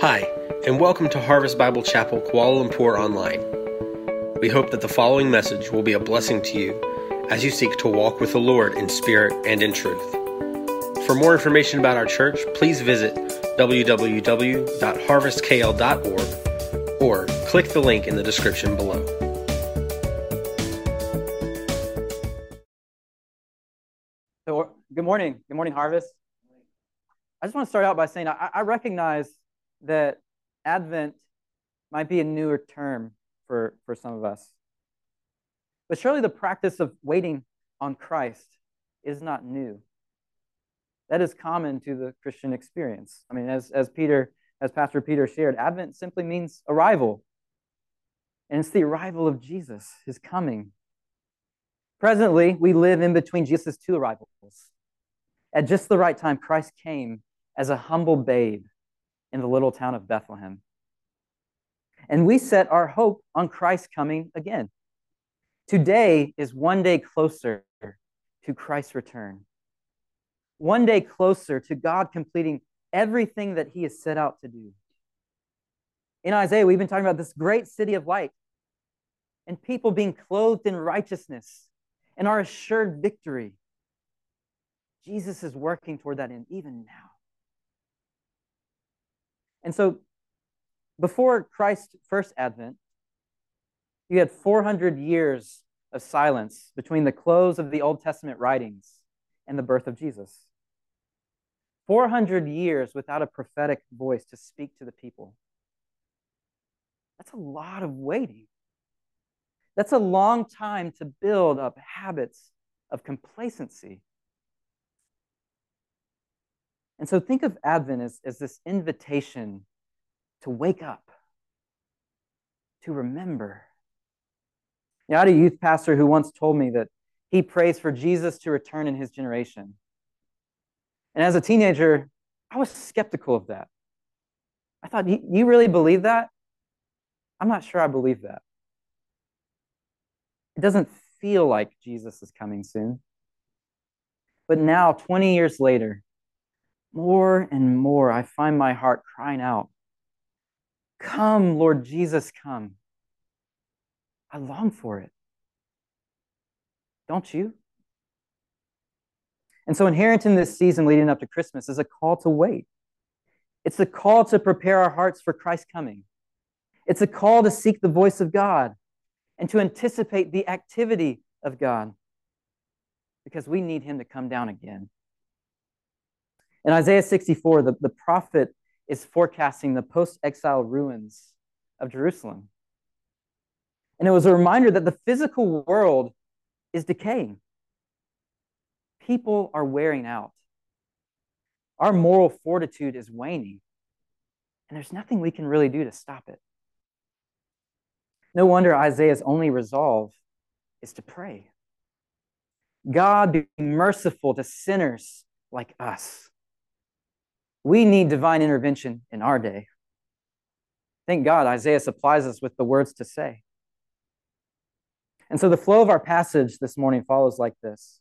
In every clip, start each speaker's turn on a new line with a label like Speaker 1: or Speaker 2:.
Speaker 1: Hi, and welcome to Harvest Bible Chapel Kuala Lumpur Online. We hope that the following message will be a blessing to you as you seek to walk with the Lord in spirit and in truth. For more information about our church, please visit www.harvestkl.org or click the link in the description below.
Speaker 2: So, good morning. Good morning, Harvest. I just want to start out by saying I, I recognize that Advent might be a newer term for, for some of us. But surely the practice of waiting on Christ is not new. That is common to the Christian experience. I mean, as, as Peter, as Pastor Peter shared, Advent simply means arrival. And it's the arrival of Jesus, his coming. Presently, we live in between Jesus' two arrivals. At just the right time, Christ came as a humble babe in the little town of Bethlehem. And we set our hope on Christ coming again. Today is one day closer to Christ's return, one day closer to God completing everything that he has set out to do. In Isaiah, we've been talking about this great city of light and people being clothed in righteousness and our assured victory. Jesus is working toward that end even now. And so before Christ's first advent, you had 400 years of silence between the close of the Old Testament writings and the birth of Jesus. 400 years without a prophetic voice to speak to the people. That's a lot of waiting. That's a long time to build up habits of complacency. And so think of Advent as, as this invitation to wake up, to remember. I had a youth pastor who once told me that he prays for Jesus to return in his generation. And as a teenager, I was skeptical of that. I thought, you really believe that? I'm not sure I believe that. It doesn't feel like Jesus is coming soon. But now, 20 years later, more and more, I find my heart crying out, Come, Lord Jesus, come. I long for it. Don't you? And so, inherent in this season leading up to Christmas is a call to wait. It's a call to prepare our hearts for Christ's coming. It's a call to seek the voice of God and to anticipate the activity of God because we need Him to come down again. In Isaiah 64, the, the prophet is forecasting the post exile ruins of Jerusalem. And it was a reminder that the physical world is decaying. People are wearing out. Our moral fortitude is waning. And there's nothing we can really do to stop it. No wonder Isaiah's only resolve is to pray. God be merciful to sinners like us. We need divine intervention in our day. Thank God Isaiah supplies us with the words to say. And so the flow of our passage this morning follows like this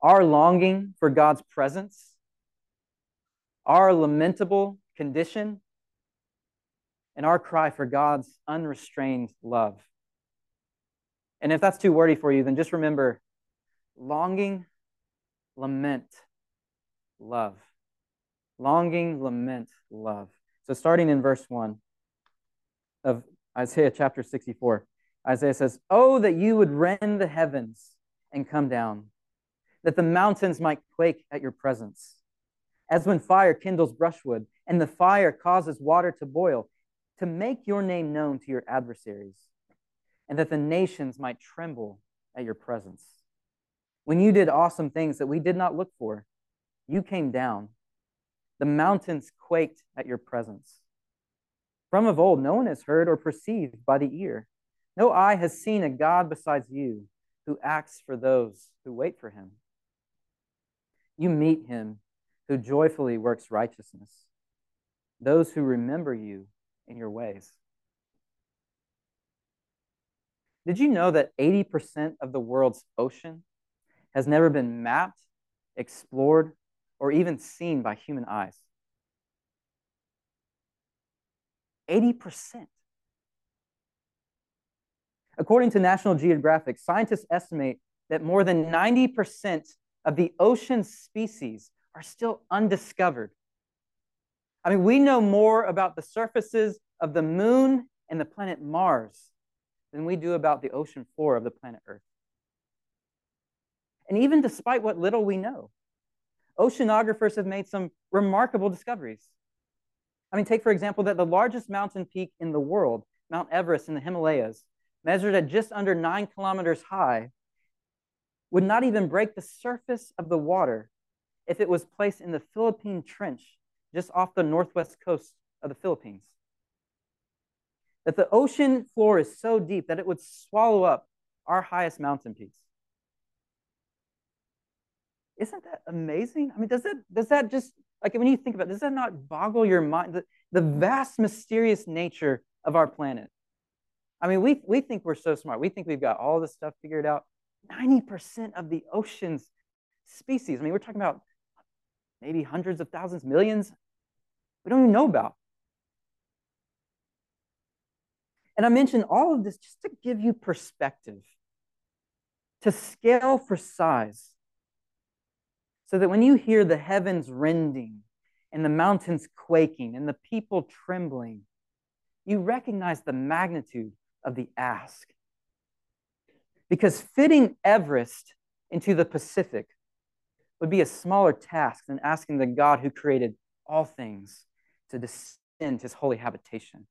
Speaker 2: Our longing for God's presence, our lamentable condition, and our cry for God's unrestrained love. And if that's too wordy for you, then just remember longing, lament, love. Longing, lament, love. So, starting in verse 1 of Isaiah chapter 64, Isaiah says, Oh, that you would rend the heavens and come down, that the mountains might quake at your presence. As when fire kindles brushwood, and the fire causes water to boil, to make your name known to your adversaries, and that the nations might tremble at your presence. When you did awesome things that we did not look for, you came down the mountains quaked at your presence. From of old, no one has heard or perceived by the ear. No eye has seen a God besides you who acts for those who wait for him. You meet him who joyfully works righteousness, those who remember you in your ways. Did you know that 80% of the world's ocean has never been mapped, explored, or even seen by human eyes. 80%. According to National Geographic, scientists estimate that more than 90% of the ocean species are still undiscovered. I mean, we know more about the surfaces of the moon and the planet Mars than we do about the ocean floor of the planet Earth. And even despite what little we know, oceanographers have made some remarkable discoveries. I mean, take for example that the largest mountain peak in the world, Mount Everest in the Himalayas, measured at just under nine kilometers high, would not even break the surface of the water if it was placed in the Philippine Trench just off the northwest coast of the Philippines. That the ocean floor is so deep that it would swallow up our highest mountain peaks. Isn't that amazing? I mean, does that does that just like when you think about it, does that not boggle your mind? The, the vast mysterious nature of our planet. I mean, we, we think we're so smart. We think we've got all this stuff figured out. 90% of the ocean's species, I mean, we're talking about maybe hundreds of thousands, millions, we don't even know about. And I mentioned all of this just to give you perspective, to scale for size, so that when you hear the heavens rending and the mountains quaking and the people trembling, you recognize the magnitude of the ask. Because fitting Everest into the Pacific would be a smaller task than asking the God who created all things to descend his holy habitation.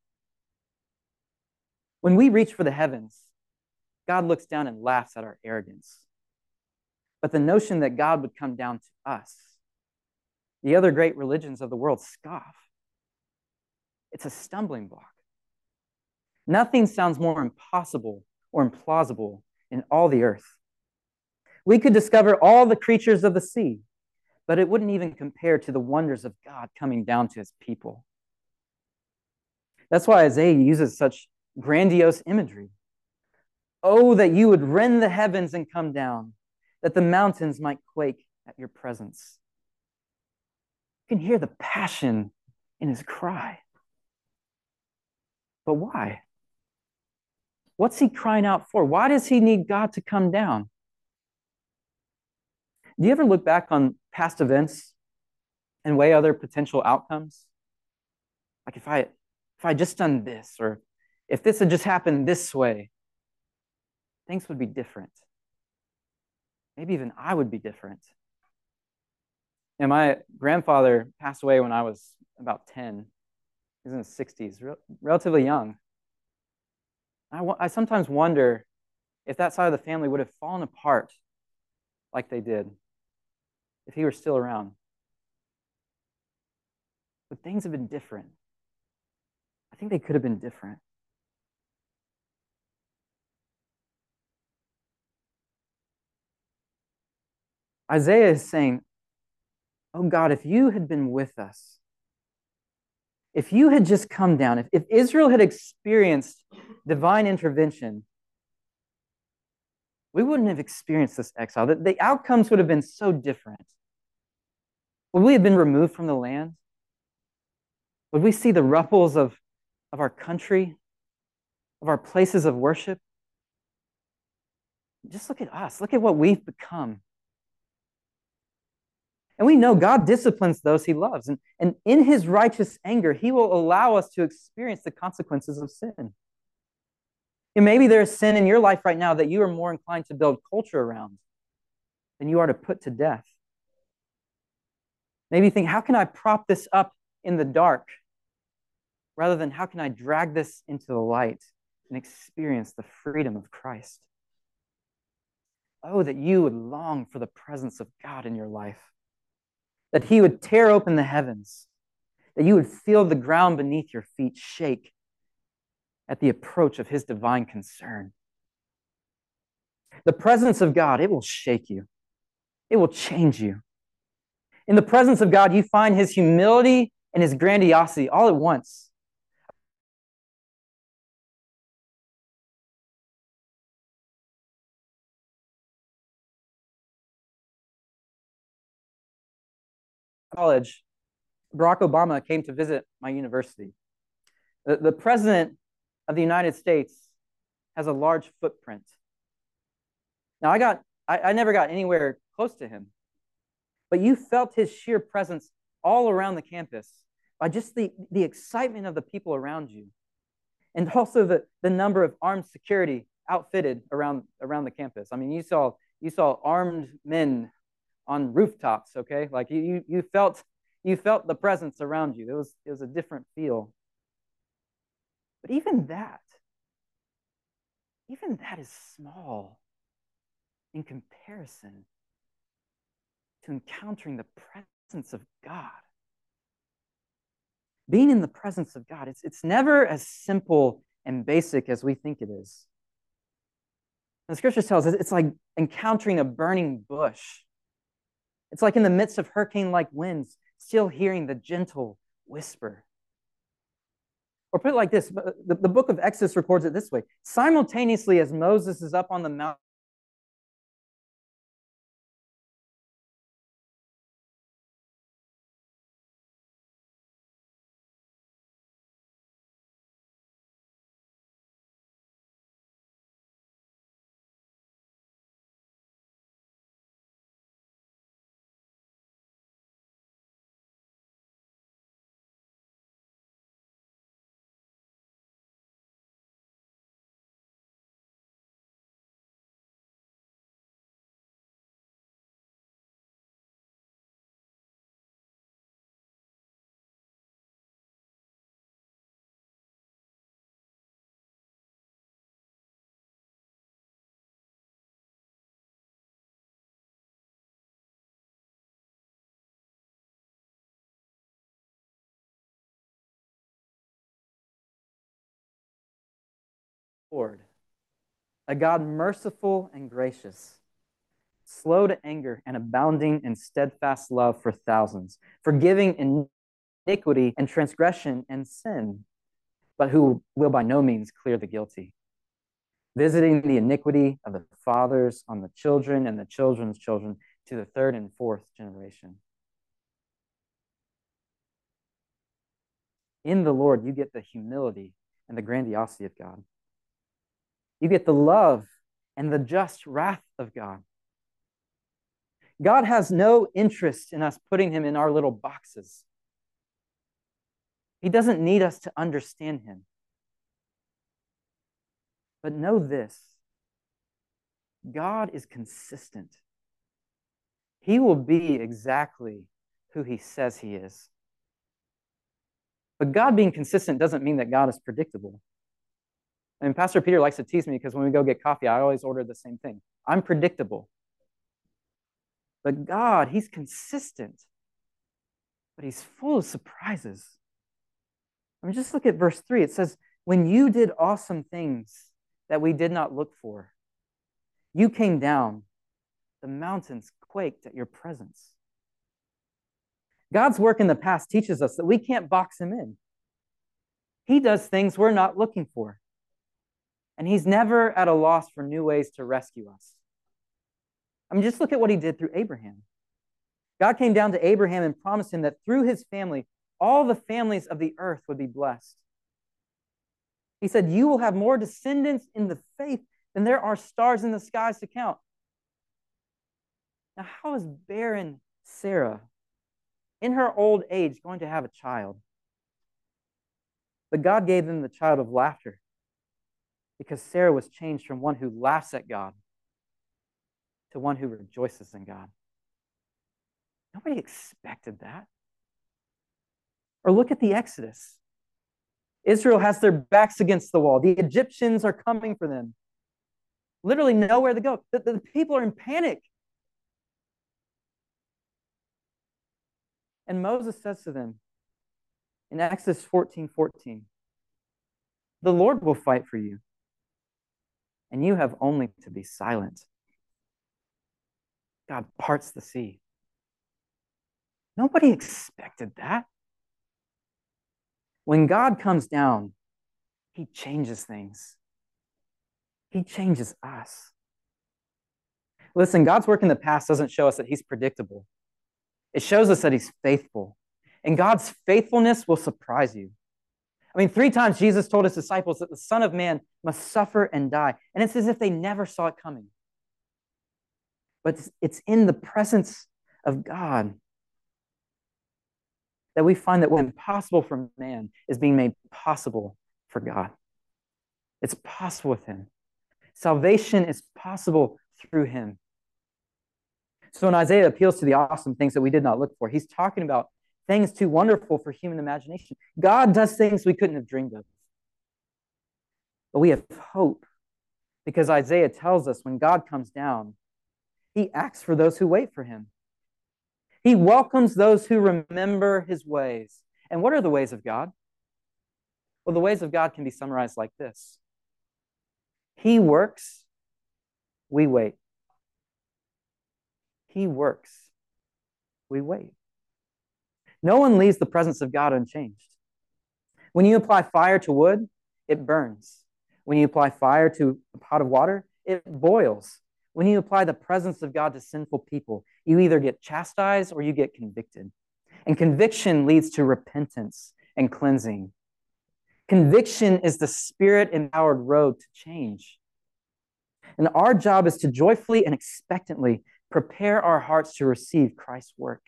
Speaker 2: When we reach for the heavens, God looks down and laughs at our arrogance. But the notion that God would come down to us, the other great religions of the world scoff. It's a stumbling block. Nothing sounds more impossible or implausible in all the earth. We could discover all the creatures of the sea, but it wouldn't even compare to the wonders of God coming down to his people. That's why Isaiah uses such grandiose imagery. Oh, that you would rend the heavens and come down, that the mountains might quake at your presence. You can hear the passion in his cry. But why? What's he crying out for? Why does he need God to come down? Do you ever look back on past events and weigh other potential outcomes? Like if I if I just done this, or if this had just happened this way, things would be different. Maybe even I would be different. And my grandfather passed away when I was about 10. He was in his 60s, re- relatively young. I, I sometimes wonder if that side of the family would have fallen apart like they did if he were still around. But things have been different. I think they could have been different. Isaiah is saying, Oh God, if you had been with us, if you had just come down, if, if Israel had experienced divine intervention, we wouldn't have experienced this exile. The, the outcomes would have been so different. Would we have been removed from the land? Would we see the ruffles of, of our country, of our places of worship? Just look at us. Look at what we've become. And we know God disciplines those he loves. And, and in his righteous anger, he will allow us to experience the consequences of sin. And maybe there's sin in your life right now that you are more inclined to build culture around than you are to put to death. Maybe think, how can I prop this up in the dark rather than how can I drag this into the light and experience the freedom of Christ? Oh, that you would long for the presence of God in your life that he would tear open the heavens, that you would feel the ground beneath your feet shake at the approach of his divine concern. The presence of God, it will shake you, it will change you. In the presence of God, you find his humility and his grandiosity all at once. College, Barack Obama came to visit my university. The, the president of the United States has a large footprint. Now, I got I, I never got anywhere close to him, but you felt his sheer presence all around the campus by just the, the excitement of the people around you and also the, the number of armed security outfitted around around the campus. I mean, you saw you saw armed men on rooftops, okay? Like you you felt you felt the presence around you. It was it was a different feel. But even that, even that is small in comparison to encountering the presence of God. Being in the presence of God, it's, it's never as simple and basic as we think it is. the scripture tells us it's like encountering a burning bush. It's like in the midst of hurricane like winds, still hearing the gentle whisper. Or put it like this uh, the, the book of Exodus records it this way simultaneously as Moses is up on the mountain Lord, a God merciful and gracious, slow to anger and abounding in steadfast love for thousands, forgiving iniquity and transgression and sin, but who will by no means clear the guilty, visiting the iniquity of the fathers on the children and the children's children to the third and fourth generation. In the Lord, you get the humility and the grandiosity of God. You get the love and the just wrath of God. God has no interest in us putting him in our little boxes. He doesn't need us to understand him. But know this God is consistent. He will be exactly who he says he is. But God being consistent doesn't mean that God is predictable. Mean, Pastor Peter likes to tease me because when we go get coffee, I always order the same thing. I'm predictable. But God, He's consistent, but He's full of surprises. I mean, just look at verse 3. It says, When you did awesome things that we did not look for, you came down, the mountains quaked at your presence. God's work in the past teaches us that we can't box Him in. He does things we're not looking for and he's never at a loss for new ways to rescue us. I mean, just look at what he did through Abraham. God came down to Abraham and promised him that through his family, all the families of the earth would be blessed. He said, You will have more descendants in the faith than there are stars in the skies to count. Now, how is barren Sarah in her old age going to have a child? But God gave them the child of laughter because Sarah was changed from one who laughs at God to one who rejoices in God. Nobody expected that. Or look at the Exodus. Israel has their backs against the wall. The Egyptians are coming for them. Literally nowhere to go. The, the people are in panic. And Moses says to them in Exodus 14 14, The Lord will fight for you and you have only to be silent. God parts the sea. Nobody expected that. When God comes down, he changes things. He changes us. Listen, God's work in the past doesn't show us that he's predictable. It shows us that he's faithful. And God's faithfulness will surprise you. I mean, three times Jesus told his disciples that the Son of Man must suffer and die. And it's as if they never saw it coming. But it's in the presence of God that we find that what impossible for man is being made possible for God. It's possible with Him. Salvation is possible through Him. So when Isaiah appeals to the awesome things that we did not look for, he's talking about things too wonderful for human imagination. God does things we couldn't have dreamed of. But we have hope because Isaiah tells us when God comes down, he acts for those who wait for him. He welcomes those who remember his ways. And what are the ways of God? Well, the ways of God can be summarized like this He works, we wait. He works, we wait. No one leaves the presence of God unchanged. When you apply fire to wood, it burns. When you apply fire to a pot of water, it boils. When you apply the presence of God to sinful people, you either get chastised or you get convicted. And conviction leads to repentance and cleansing. Conviction is the spirit empowered road to change. And our job is to joyfully and expectantly prepare our hearts to receive Christ's work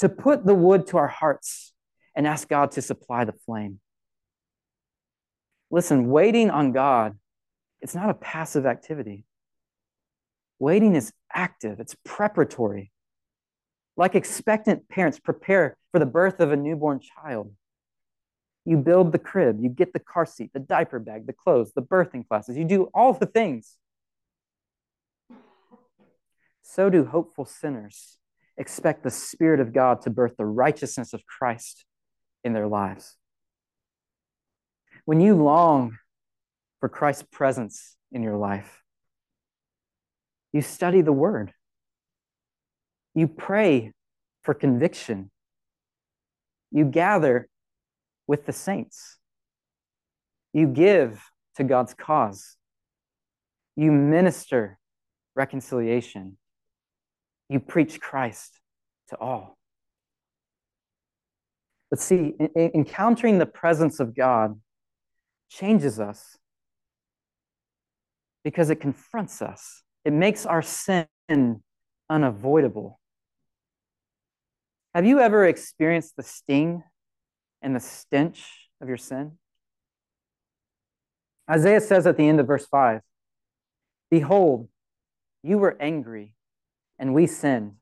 Speaker 2: to put the wood to our hearts and ask God to supply the flame. Listen, waiting on God, it's not a passive activity. Waiting is active, it's preparatory. Like expectant parents prepare for the birth of a newborn child. You build the crib, you get the car seat, the diaper bag, the clothes, the birthing classes. You do all the things. So do hopeful sinners expect the Spirit of God to birth the righteousness of Christ in their lives. When you long for Christ's presence in your life, you study the Word. You pray for conviction. You gather with the saints. You give to God's cause. You minister reconciliation you preach Christ to all. But see, encountering the presence of God changes us because it confronts us, it makes our sin unavoidable. Have you ever experienced the sting and the stench of your sin? Isaiah says at the end of verse 5 Behold, you were angry and we sinned.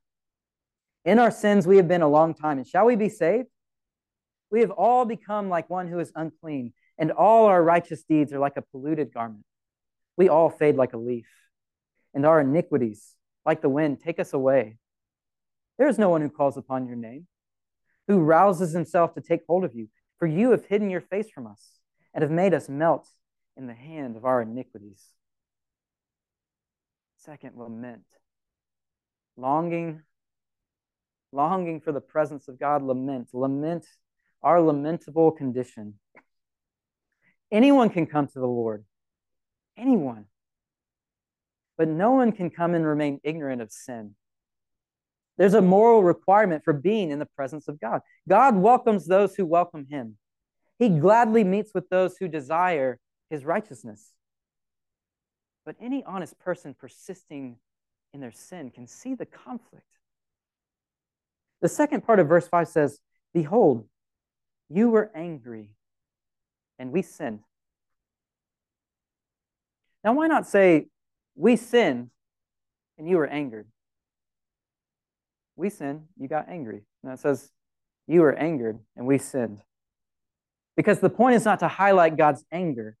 Speaker 2: In our sins, we have been a long time. And shall we be saved? We have all become like one who is unclean, and all our righteous deeds are like a polluted garment. We all fade like a leaf, and our iniquities, like the wind, take us away. There is no one who calls upon your name, who rouses himself to take hold of you. For you have hidden your face from us, and have made us melt in the hand of our iniquities. Second, lament longing, longing for the presence of God, lament, lament our lamentable condition. Anyone can come to the Lord, anyone. But no one can come and remain ignorant of sin. There's a moral requirement for being in the presence of God. God welcomes those who welcome him. He gladly meets with those who desire his righteousness. But any honest person persisting in their sin can see the conflict. The second part of verse 5 says, Behold, you were angry, and we sinned. Now, why not say, We sinned, and you were angered? We sinned, you got angry. Now it says, You were angered, and we sinned. Because the point is not to highlight God's anger,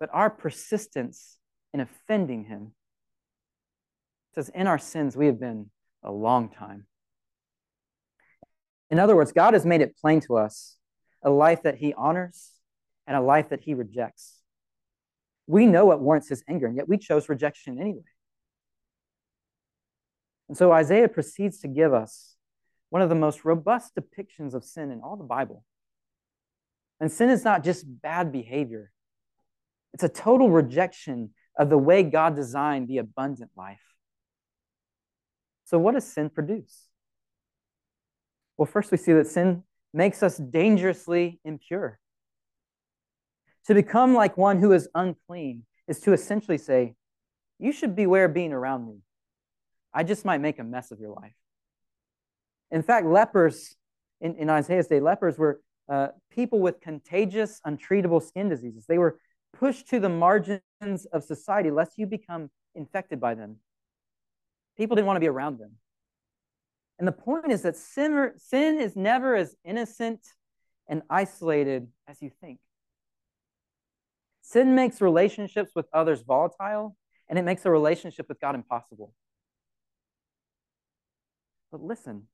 Speaker 2: but our persistence in offending him says, In our sins, we have been a long time. In other words, God has made it plain to us a life that he honors and a life that he rejects. We know what warrants his anger, and yet we chose rejection anyway. And so Isaiah proceeds to give us one of the most robust depictions of sin in all the Bible. And sin is not just bad behavior, it's a total rejection of the way God designed the abundant life. So, what does sin produce? Well, first we see that sin makes us dangerously impure. To become like one who is unclean is to essentially say, You should beware being around me. I just might make a mess of your life. In fact, lepers in, in Isaiah's day, lepers were uh, people with contagious, untreatable skin diseases. They were pushed to the margins of society lest you become infected by them. People didn't want to be around them. And the point is that sin, sin is never as innocent and isolated as you think. Sin makes relationships with others volatile, and it makes a relationship with God impossible. But listen,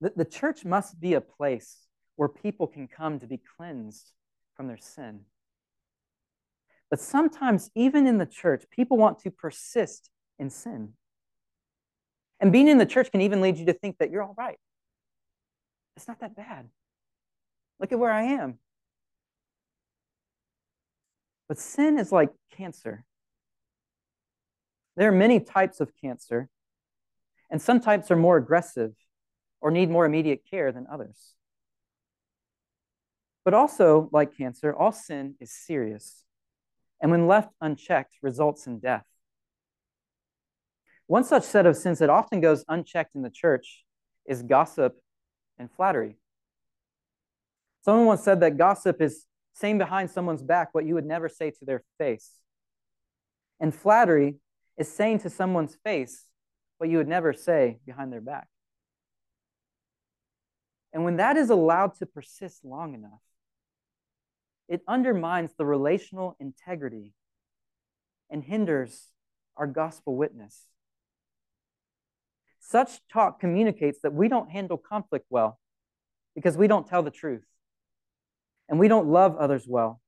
Speaker 2: the, the church must be a place where people can come to be cleansed from their sin. But sometimes, even in the church, people want to persist in sin. And being in the church can even lead you to think that you're all right. It's not that bad. Look at where I am. But sin is like cancer. There are many types of cancer, and some types are more aggressive or need more immediate care than others. But also, like cancer, all sin is serious, and when left unchecked, results in death. One such set of sins that often goes unchecked in the church is gossip and flattery. Someone once said that gossip is saying behind someone's back what you would never say to their face. And flattery is saying to someone's face what you would never say behind their back. And when that is allowed to persist long enough, it undermines the relational integrity and hinders our gospel witness. Such talk communicates that we don't handle conflict well because we don't tell the truth. And we don't love others well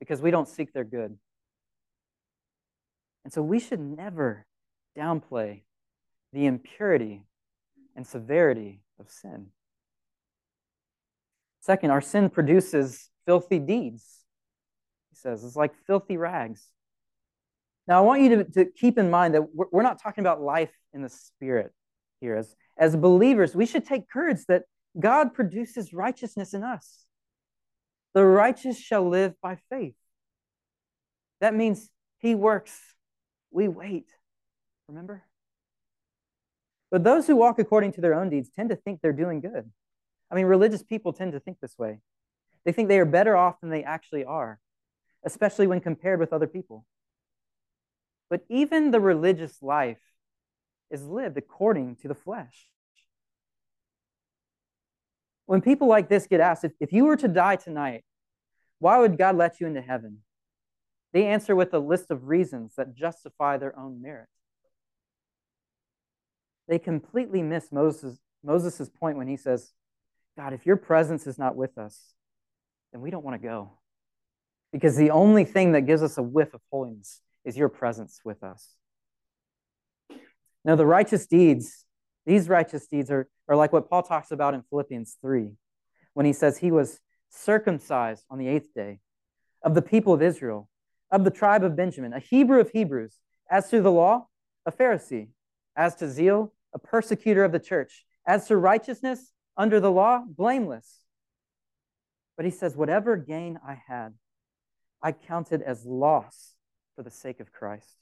Speaker 2: because we don't seek their good. And so we should never downplay the impurity and severity of sin. Second, our sin produces filthy deeds. He says it's like filthy rags. Now, I want you to, to keep in mind that we're, we're not talking about life in the spirit here. As, as believers, we should take courage that God produces righteousness in us. The righteous shall live by faith. That means he works, we wait. Remember? But those who walk according to their own deeds tend to think they're doing good. I mean, religious people tend to think this way. They think they are better off than they actually are, especially when compared with other people. But even the religious life is lived according to the flesh. When people like this get asked, if, if you were to die tonight, why would God let you into heaven? They answer with a list of reasons that justify their own merit. They completely miss Moses' Moses' point when he says, God, if your presence is not with us, then we don't want to go. Because the only thing that gives us a whiff of holiness is your presence with us. Now, the righteous deeds, these righteous deeds are, are like what Paul talks about in Philippians 3, when he says he was circumcised on the eighth day of the people of Israel, of the tribe of Benjamin, a Hebrew of Hebrews, as to the law, a Pharisee, as to zeal, a persecutor of the church, as to righteousness under the law, blameless. But he says, whatever gain I had, I counted as loss for the sake of Christ.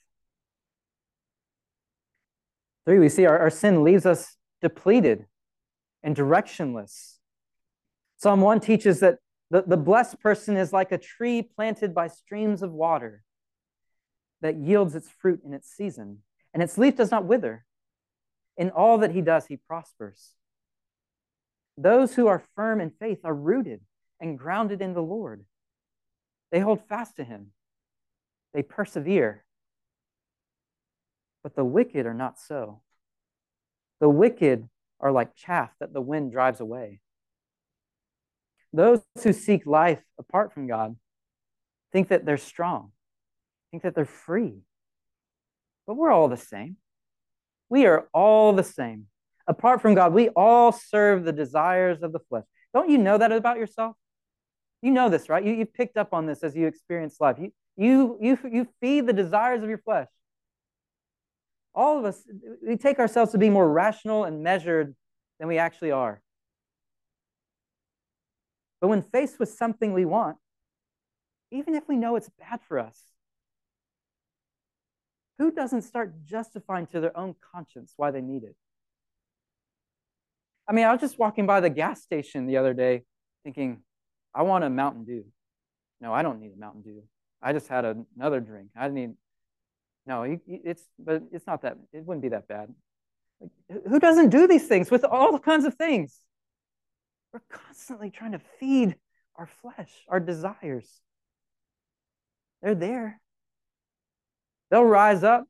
Speaker 2: Three, we see our, our sin leaves us depleted and directionless. Psalm 1 teaches that the, the blessed person is like a tree planted by streams of water that yields its fruit in its season, and its leaf does not wither. In all that he does, he prospers. Those who are firm in faith are rooted and grounded in the Lord. They hold fast to him, they persevere but the wicked are not so. The wicked are like chaff that the wind drives away. Those who seek life apart from God think that they're strong, think that they're free. But we're all the same. We are all the same. Apart from God, we all serve the desires of the flesh. Don't you know that about yourself? You know this, right? You, you picked up on this as you experience life. You, you, you, you feed the desires of your flesh. All of us, we take ourselves to be more rational and measured than we actually are. But when faced with something we want, even if we know it's bad for us, who doesn't start justifying to their own conscience why they need it? I mean, I was just walking by the gas station the other day thinking, I want a Mountain Dew. No, I don't need a Mountain Dew. I just had another drink. I didn't need, no, it's, but it's not that, it wouldn't be that bad. Who doesn't do these things with all kinds of things? We're constantly trying to feed our flesh, our desires. They're there. They'll rise up,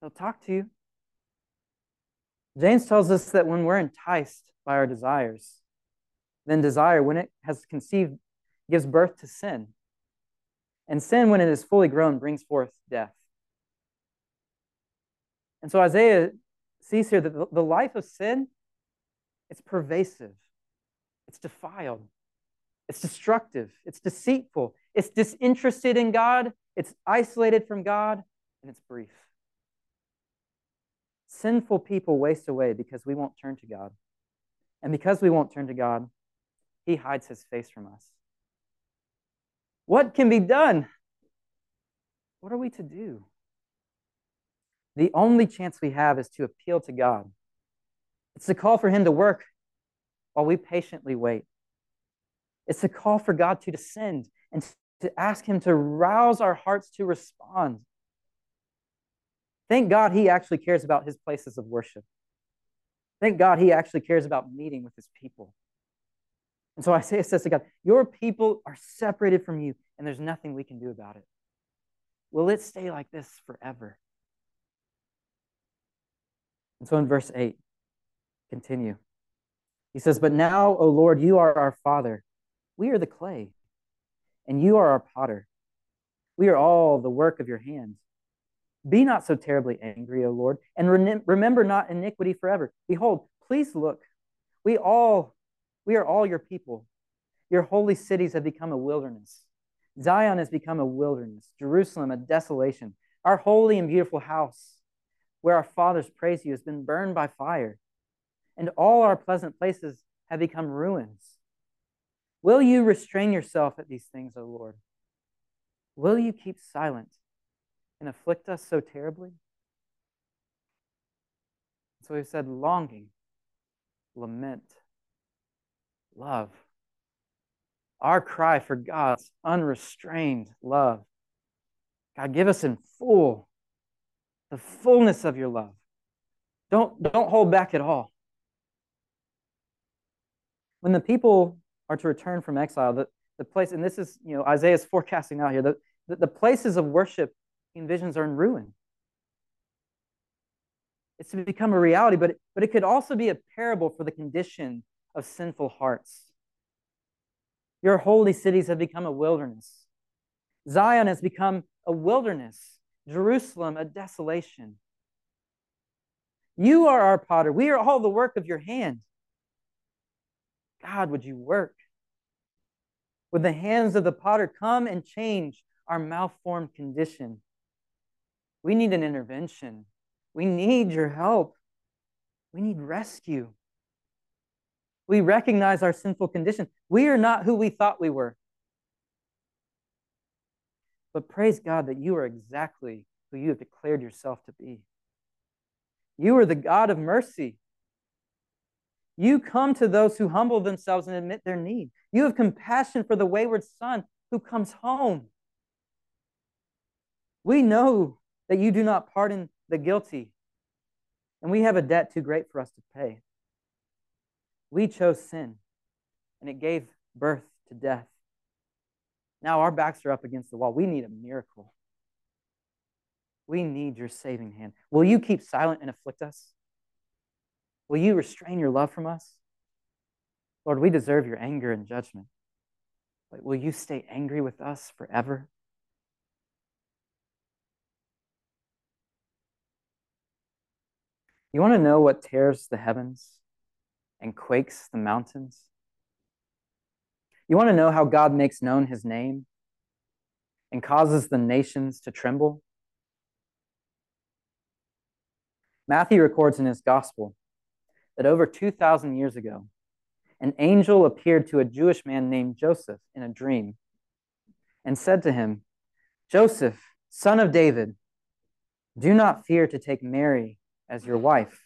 Speaker 2: they'll talk to you. James tells us that when we're enticed by our desires, then desire, when it has conceived, gives birth to sin. And sin, when it is fully grown, brings forth death. And so Isaiah sees here that the life of sin, it's pervasive, it's defiled, it's destructive, it's deceitful, it's disinterested in God, it's isolated from God, and it's brief. Sinful people waste away because we won't turn to God. And because we won't turn to God, He hides His face from us. What can be done? What are we to do? The only chance we have is to appeal to God. It's to call for Him to work while we patiently wait. It's a call for God to descend and to ask Him to rouse our hearts to respond. Thank God He actually cares about His places of worship. Thank God He actually cares about meeting with His people. And so Isaiah says to God, Your people are separated from you, and there's nothing we can do about it. Will it stay like this forever? And so in verse 8, continue. He says, But now, O Lord, you are our Father. We are the clay, and you are our potter. We are all the work of your hands. Be not so terribly angry, O Lord, and remember not iniquity forever. Behold, please look. We all, we are all your people. Your holy cities have become a wilderness. Zion has become a wilderness. Jerusalem a desolation. Our holy and beautiful house, where our fathers praise you, has been burned by fire, and all our pleasant places have become ruins. Will you restrain yourself at these things, O Lord? Will you keep silent and afflict us so terribly? So he said, longing, lament, love. Our cry for God's unrestrained love. God, give us in full the fullness of your love. Don't, don't hold back at all. When the people are to return from exile, the, the place, and this is, you know, Isaiah's forecasting out here, the, the, the places of worship in visions are in ruin. It's to become a reality, but, but it could also be a parable for the condition of sinful hearts. Your holy cities have become a wilderness. Zion has become a wilderness. Jerusalem, a desolation. You are our potter. We are all the work of your hand. God, would you work? Would the hands of the potter come and change our malformed condition? We need an intervention. We need your help. We need rescue. We recognize our sinful condition. We are not who we thought we were. But praise God that you are exactly who you have declared yourself to be. You are the God of mercy. You come to those who humble themselves and admit their need. You have compassion for the wayward son who comes home. We know that you do not pardon the guilty, and we have a debt too great for us to pay. We chose sin, and it gave birth to death. Now our backs are up against the wall. We need a miracle. We need your saving hand. Will you keep silent and afflict us? Will you restrain your love from us? Lord, we deserve your anger and judgment. But will you stay angry with us forever? You want to know what tears the heavens and quakes the mountains? You want to know how God makes known his name and causes the nations to tremble? Matthew records in his gospel that over 2,000 years ago, an angel appeared to a Jewish man named Joseph in a dream and said to him, Joseph, son of David, do not fear to take Mary as your wife,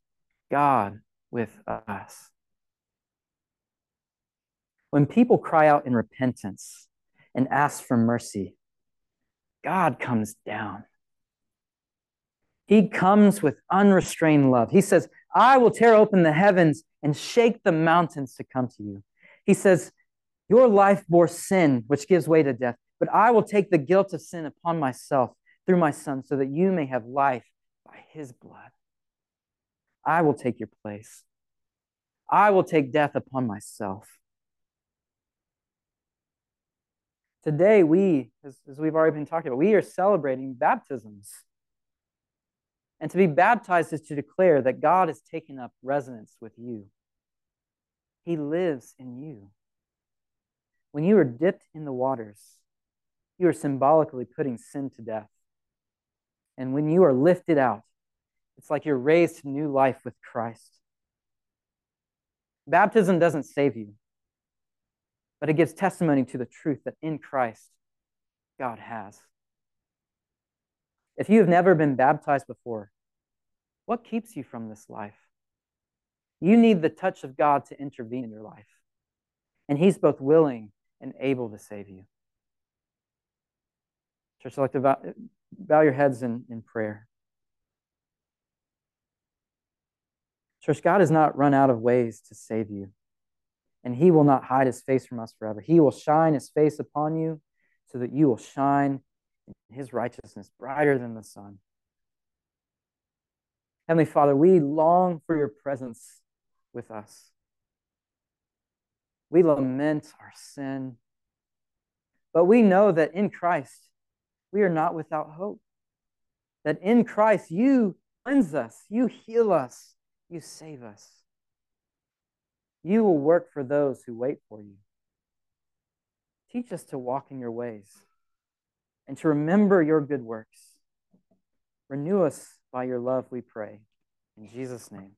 Speaker 2: God with us. When people cry out in repentance and ask for mercy, God comes down. He comes with unrestrained love. He says, I will tear open the heavens and shake the mountains to come to you. He says, Your life bore sin, which gives way to death, but I will take the guilt of sin upon myself through my Son, so that you may have life by his blood. I will take your place. I will take death upon myself. Today, we, as, as we've already been talking about, we are celebrating baptisms. And to be baptized is to declare that God has taken up residence with you. He lives in you. When you are dipped in the waters, you are symbolically putting sin to death. And when you are lifted out, it's like you're raised to new life with Christ. Baptism doesn't save you, but it gives testimony to the truth that in Christ, God has. If you have never been baptized before, what keeps you from this life? You need the touch of God to intervene in your life. And He's both willing and able to save you. Church, I'd like to bow, bow your heads in, in prayer. Church, God has not run out of ways to save you, and He will not hide His face from us forever. He will shine His face upon you so that you will shine in His righteousness brighter than the sun. Heavenly Father, we long for your presence with us. We lament our sin, but we know that in Christ we are not without hope. That in Christ you cleanse us, you heal us, you save us. You will work for those who wait for you. Teach us to walk in your ways and to remember your good works. Renew us by your love, we pray. In Jesus' name.